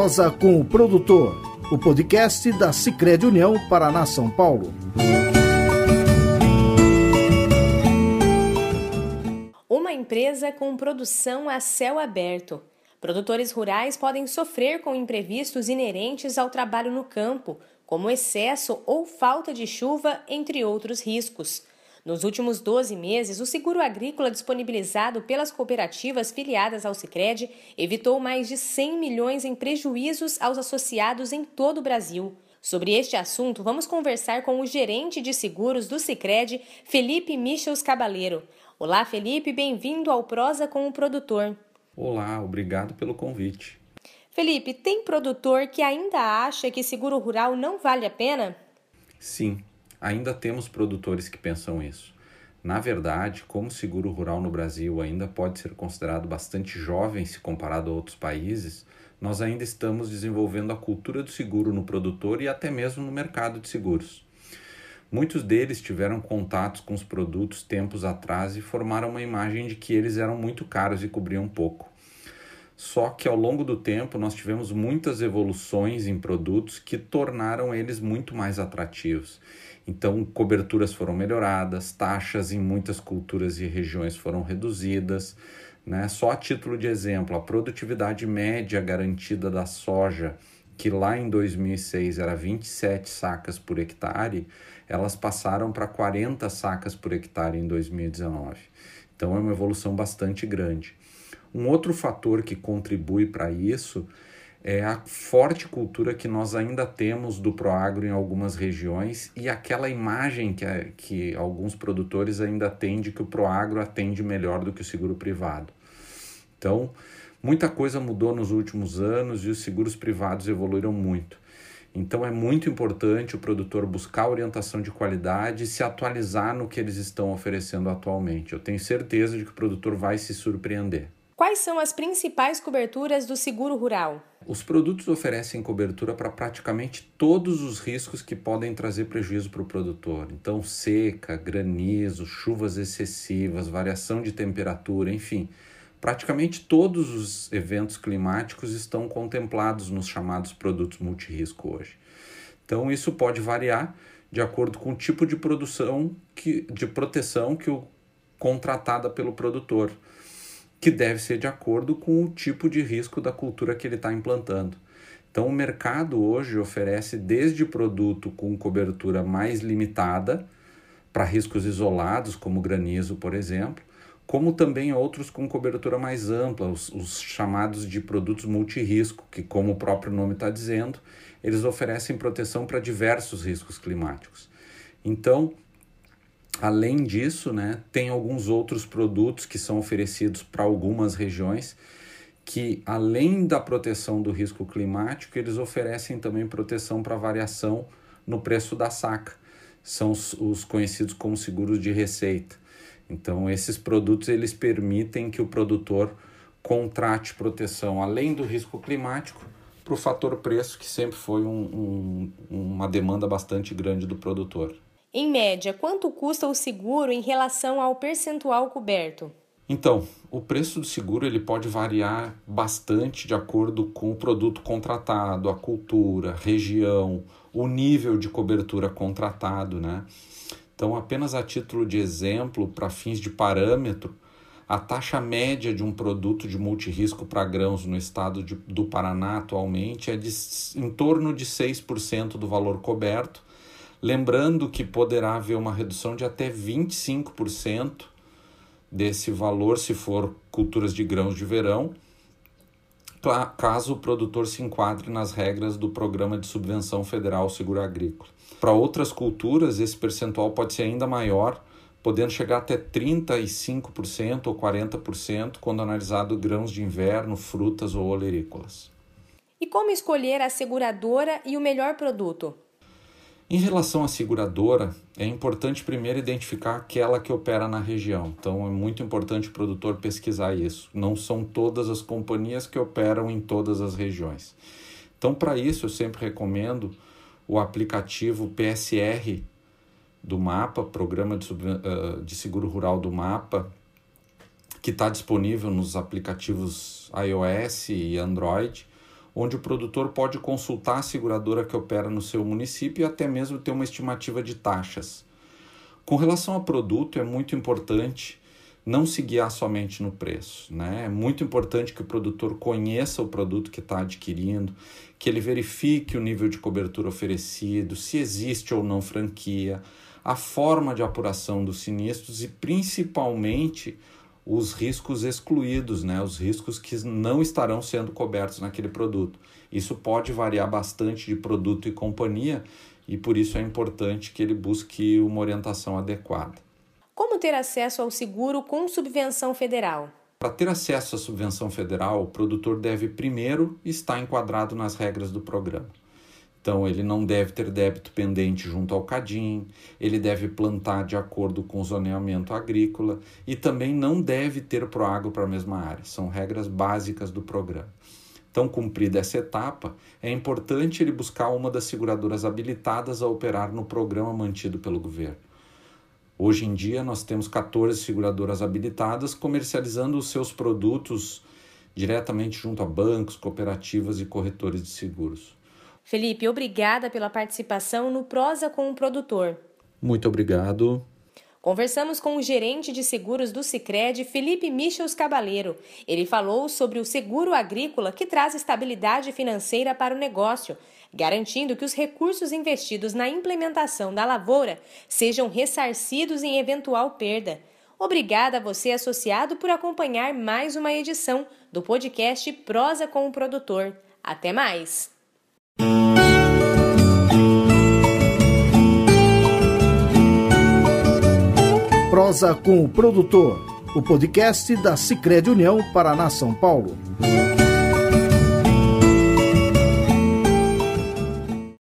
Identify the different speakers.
Speaker 1: Prosa com o Produtor, o podcast da Sicredi União Paraná São Paulo.
Speaker 2: Uma empresa com produção a céu aberto. Produtores rurais podem sofrer com imprevistos inerentes ao trabalho no campo, como excesso ou falta de chuva, entre outros riscos. Nos últimos 12 meses, o seguro agrícola disponibilizado pelas cooperativas filiadas ao Sicredi evitou mais de 100 milhões em prejuízos aos associados em todo o Brasil. Sobre este assunto, vamos conversar com o gerente de seguros do Sicredi, Felipe Michels Cabaleiro. Olá, Felipe, bem-vindo ao Prosa com o Produtor.
Speaker 3: Olá, obrigado pelo convite.
Speaker 2: Felipe, tem produtor que ainda acha que seguro rural não vale a pena?
Speaker 3: Sim, ainda temos produtores que pensam isso. Na verdade, como seguro rural no Brasil ainda pode ser considerado bastante jovem se comparado a outros países, nós ainda estamos desenvolvendo a cultura do seguro no produtor e até mesmo no mercado de seguros. Muitos deles tiveram contatos com os produtos tempos atrás e formaram uma imagem de que eles eram muito caros e cobriam pouco. Só que ao longo do tempo nós tivemos muitas evoluções em produtos que tornaram eles muito mais atrativos. Então, coberturas foram melhoradas, taxas em muitas culturas e regiões foram reduzidas. Né? Só a título de exemplo, a produtividade média garantida da soja, que lá em 2006 era 27 sacas por hectare, elas passaram para 40 sacas por hectare em 2019. Então, é uma evolução bastante grande. Um outro fator que contribui para isso é a forte cultura que nós ainda temos do proagro em algumas regiões e aquela imagem que, que alguns produtores ainda têm de que o proagro atende melhor do que o seguro privado. Então, muita coisa mudou nos últimos anos e os seguros privados evoluíram muito. Então é muito importante o produtor buscar orientação de qualidade e se atualizar no que eles estão oferecendo atualmente. Eu tenho certeza de que o produtor vai se surpreender.
Speaker 2: Quais são as principais coberturas do seguro rural?
Speaker 3: Os produtos oferecem cobertura para praticamente todos os riscos que podem trazer prejuízo para o produtor. Então, seca, granizo, chuvas excessivas, variação de temperatura, enfim. Praticamente todos os eventos climáticos estão contemplados nos chamados produtos multirisco hoje. Então, isso pode variar de acordo com o tipo de produção que, de proteção que o contratada pelo produtor que deve ser de acordo com o tipo de risco da cultura que ele está implantando. Então, o mercado hoje oferece desde produto com cobertura mais limitada, para riscos isolados, como granizo, por exemplo, como também outros com cobertura mais ampla, os, os chamados de produtos multirisco, que, como o próprio nome está dizendo, eles oferecem proteção para diversos riscos climáticos. Então, Além disso, né, tem alguns outros produtos que são oferecidos para algumas regiões que, além da proteção do risco climático, eles oferecem também proteção para variação no preço da saca. São os, os conhecidos como seguros de receita. Então, esses produtos eles permitem que o produtor contrate proteção além do risco climático para o fator preço, que sempre foi um, um, uma demanda bastante grande do produtor.
Speaker 2: Em média, quanto custa o seguro em relação ao percentual coberto?
Speaker 3: Então, o preço do seguro ele pode variar bastante de acordo com o produto contratado, a cultura, região, o nível de cobertura contratado, né? Então, apenas a título de exemplo, para fins de parâmetro, a taxa média de um produto de multirisco para grãos no estado de, do Paraná atualmente é de em torno de 6% do valor coberto Lembrando que poderá haver uma redução de até 25% desse valor se for culturas de grãos de verão, caso o produtor se enquadre nas regras do Programa de Subvenção Federal Seguro Agrícola. Para outras culturas, esse percentual pode ser ainda maior, podendo chegar até 35% ou 40% quando analisado grãos de inverno, frutas ou olerícolas.
Speaker 2: E como escolher a seguradora e o melhor produto?
Speaker 3: Em relação à seguradora, é importante primeiro identificar aquela que opera na região. Então é muito importante o produtor pesquisar isso. Não são todas as companhias que operam em todas as regiões. Então, para isso, eu sempre recomendo o aplicativo PSR do MAPA, Programa de, uh, de Seguro Rural do MAPA, que está disponível nos aplicativos iOS e Android onde o produtor pode consultar a seguradora que opera no seu município e até mesmo ter uma estimativa de taxas. Com relação ao produto, é muito importante não se guiar somente no preço. Né? É muito importante que o produtor conheça o produto que está adquirindo, que ele verifique o nível de cobertura oferecido, se existe ou não franquia, a forma de apuração dos sinistros e principalmente os riscos excluídos, né? os riscos que não estarão sendo cobertos naquele produto. Isso pode variar bastante de produto e companhia e por isso é importante que ele busque uma orientação adequada.
Speaker 2: Como ter acesso ao seguro com subvenção federal?
Speaker 3: Para ter acesso à subvenção federal, o produtor deve primeiro estar enquadrado nas regras do programa. Então, ele não deve ter débito pendente junto ao CADIM, ele deve plantar de acordo com o zoneamento agrícola e também não deve ter proágua para a mesma área. São regras básicas do programa. Então, cumprida essa etapa, é importante ele buscar uma das seguradoras habilitadas a operar no programa mantido pelo governo. Hoje em dia, nós temos 14 seguradoras habilitadas comercializando os seus produtos diretamente junto a bancos, cooperativas e corretores de seguros.
Speaker 2: Felipe, obrigada pela participação no Prosa com o Produtor.
Speaker 3: Muito obrigado.
Speaker 2: Conversamos com o gerente de seguros do Sicredi, Felipe Michels Cabaleiro. Ele falou sobre o seguro agrícola que traz estabilidade financeira para o negócio, garantindo que os recursos investidos na implementação da lavoura sejam ressarcidos em eventual perda. Obrigada a você, associado, por acompanhar mais uma edição do podcast Prosa com o Produtor. Até mais!
Speaker 1: Prosa com o Produtor, o podcast da Sicredi União Paraná São Paulo.